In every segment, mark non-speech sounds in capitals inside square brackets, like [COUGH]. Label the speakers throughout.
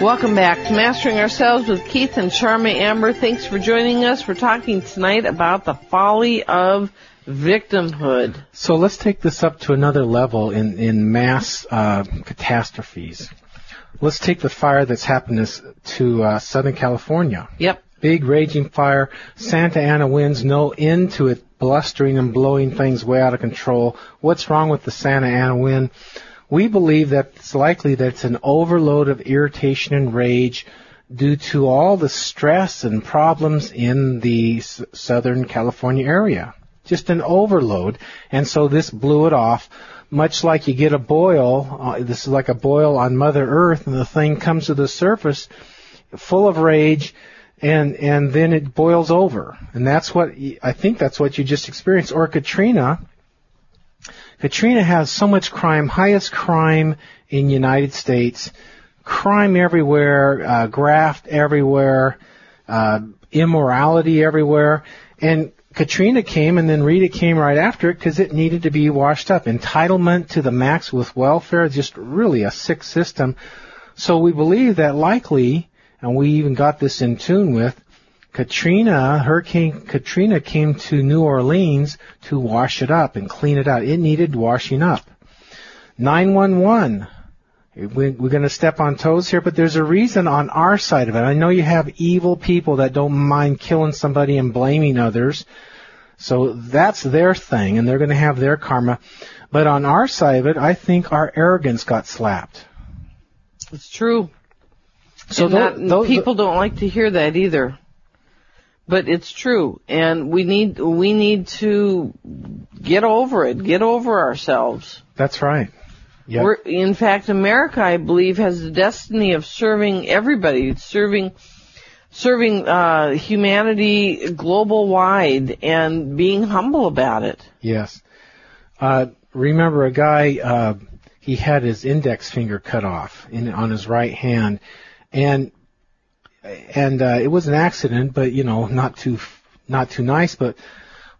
Speaker 1: Welcome back to Mastering Ourselves with Keith and Charma Amber. Thanks for joining us. We're talking tonight about the folly of victimhood.
Speaker 2: So let's take this up to another level in, in mass uh, catastrophes. Let's take the fire that's happened to, to uh, Southern California.
Speaker 1: Yep.
Speaker 2: Big raging fire, Santa Ana winds, no end to it, blustering and blowing things way out of control. What's wrong with the Santa Ana wind? We believe that it's likely that it's an overload of irritation and rage due to all the stress and problems in the S- Southern California area. Just an overload. And so this blew it off. Much like you get a boil, uh, this is like a boil on Mother Earth and the thing comes to the surface full of rage and, and then it boils over. And that's what, I think that's what you just experienced. Or Katrina, Katrina has so much crime, highest crime in United States, crime everywhere, uh, graft everywhere, uh, immorality everywhere, and Katrina came and then Rita came right after it because it needed to be washed up. Entitlement to the max with welfare, just really a sick system. So we believe that likely, and we even got this in tune with, Katrina, Hurricane Katrina came to New Orleans to wash it up and clean it out. It needed washing up. 911. We- We're going to step on toes here, but there's a reason on our side of it. I know you have evil people that don't mind killing somebody and blaming others. So that's their thing, and they're going to have their karma. But on our side of it, I think our arrogance got slapped.
Speaker 1: It's true.
Speaker 2: So
Speaker 1: and
Speaker 2: tho-
Speaker 1: that-
Speaker 2: tho-
Speaker 1: people don't like to hear that either. But it's true, and we need we need to get over it, get over ourselves.
Speaker 2: That's right. Yep.
Speaker 1: We're, in fact, America, I believe, has the destiny of serving everybody, serving serving uh, humanity global wide, and being humble about it.
Speaker 2: Yes. Uh, remember a guy, uh, he had his index finger cut off in, on his right hand, and and uh, it was an accident, but you know, not too not too nice. But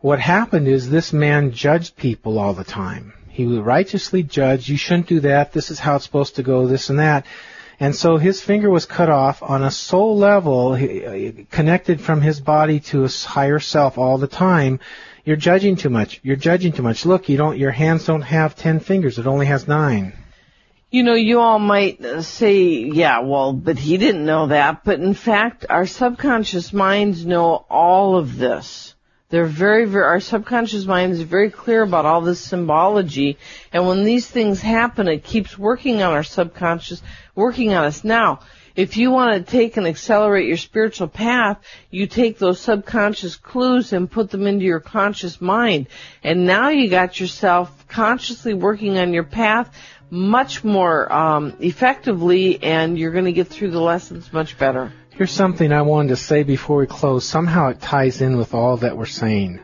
Speaker 2: what happened is this man judged people all the time. He would righteously judge. You shouldn't do that. This is how it's supposed to go. This and that. And so his finger was cut off on a soul level, connected from his body to his higher self all the time. You're judging too much. You're judging too much. Look, you don't. Your hands don't have ten fingers. It only has nine.
Speaker 1: You know, you all might uh, say, yeah, well, but he didn't know that. But in fact, our subconscious minds know all of this. They're very, very, our subconscious mind is very clear about all this symbology. And when these things happen, it keeps working on our subconscious, working on us. Now, if you want to take and accelerate your spiritual path, you take those subconscious clues and put them into your conscious mind. And now you got yourself consciously working on your path much more um, effectively, and you're going to get through the lessons much better.
Speaker 2: Here's something I wanted to say before we close. Somehow it ties in with all that we're saying.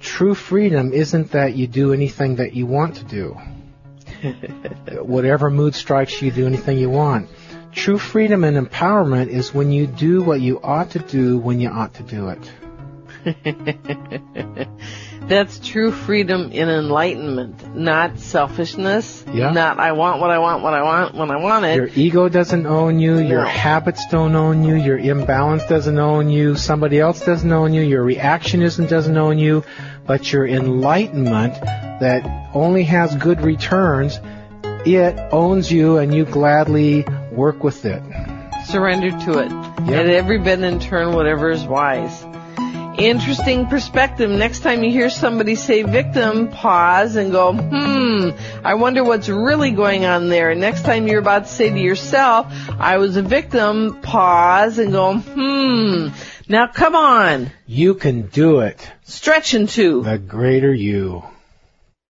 Speaker 2: True freedom isn't that you do anything that you want to do. [LAUGHS] Whatever mood strikes you, do anything you want. True freedom and empowerment is when you do what you ought to do when you ought to do it. [LAUGHS]
Speaker 1: That's true freedom in enlightenment, not selfishness.
Speaker 2: Yeah.
Speaker 1: Not I want what I want, what I want, when I want it.
Speaker 2: Your ego doesn't own you, your
Speaker 1: No.
Speaker 2: habits don't own you, your imbalance doesn't own you, somebody else doesn't own you, your reaction isn't doesn't own you, but your enlightenment that only has good returns, it owns you and you gladly work with it.
Speaker 1: Surrender to it. At every bend and turn, whatever is wise. Interesting perspective. Next time you hear somebody say victim, pause and go, hmm, I wonder what's really going on there. Next time you're about to say to yourself, I was a victim, pause and go, hmm. Now come on.
Speaker 2: You can do it.
Speaker 1: Stretch into.
Speaker 2: The greater you.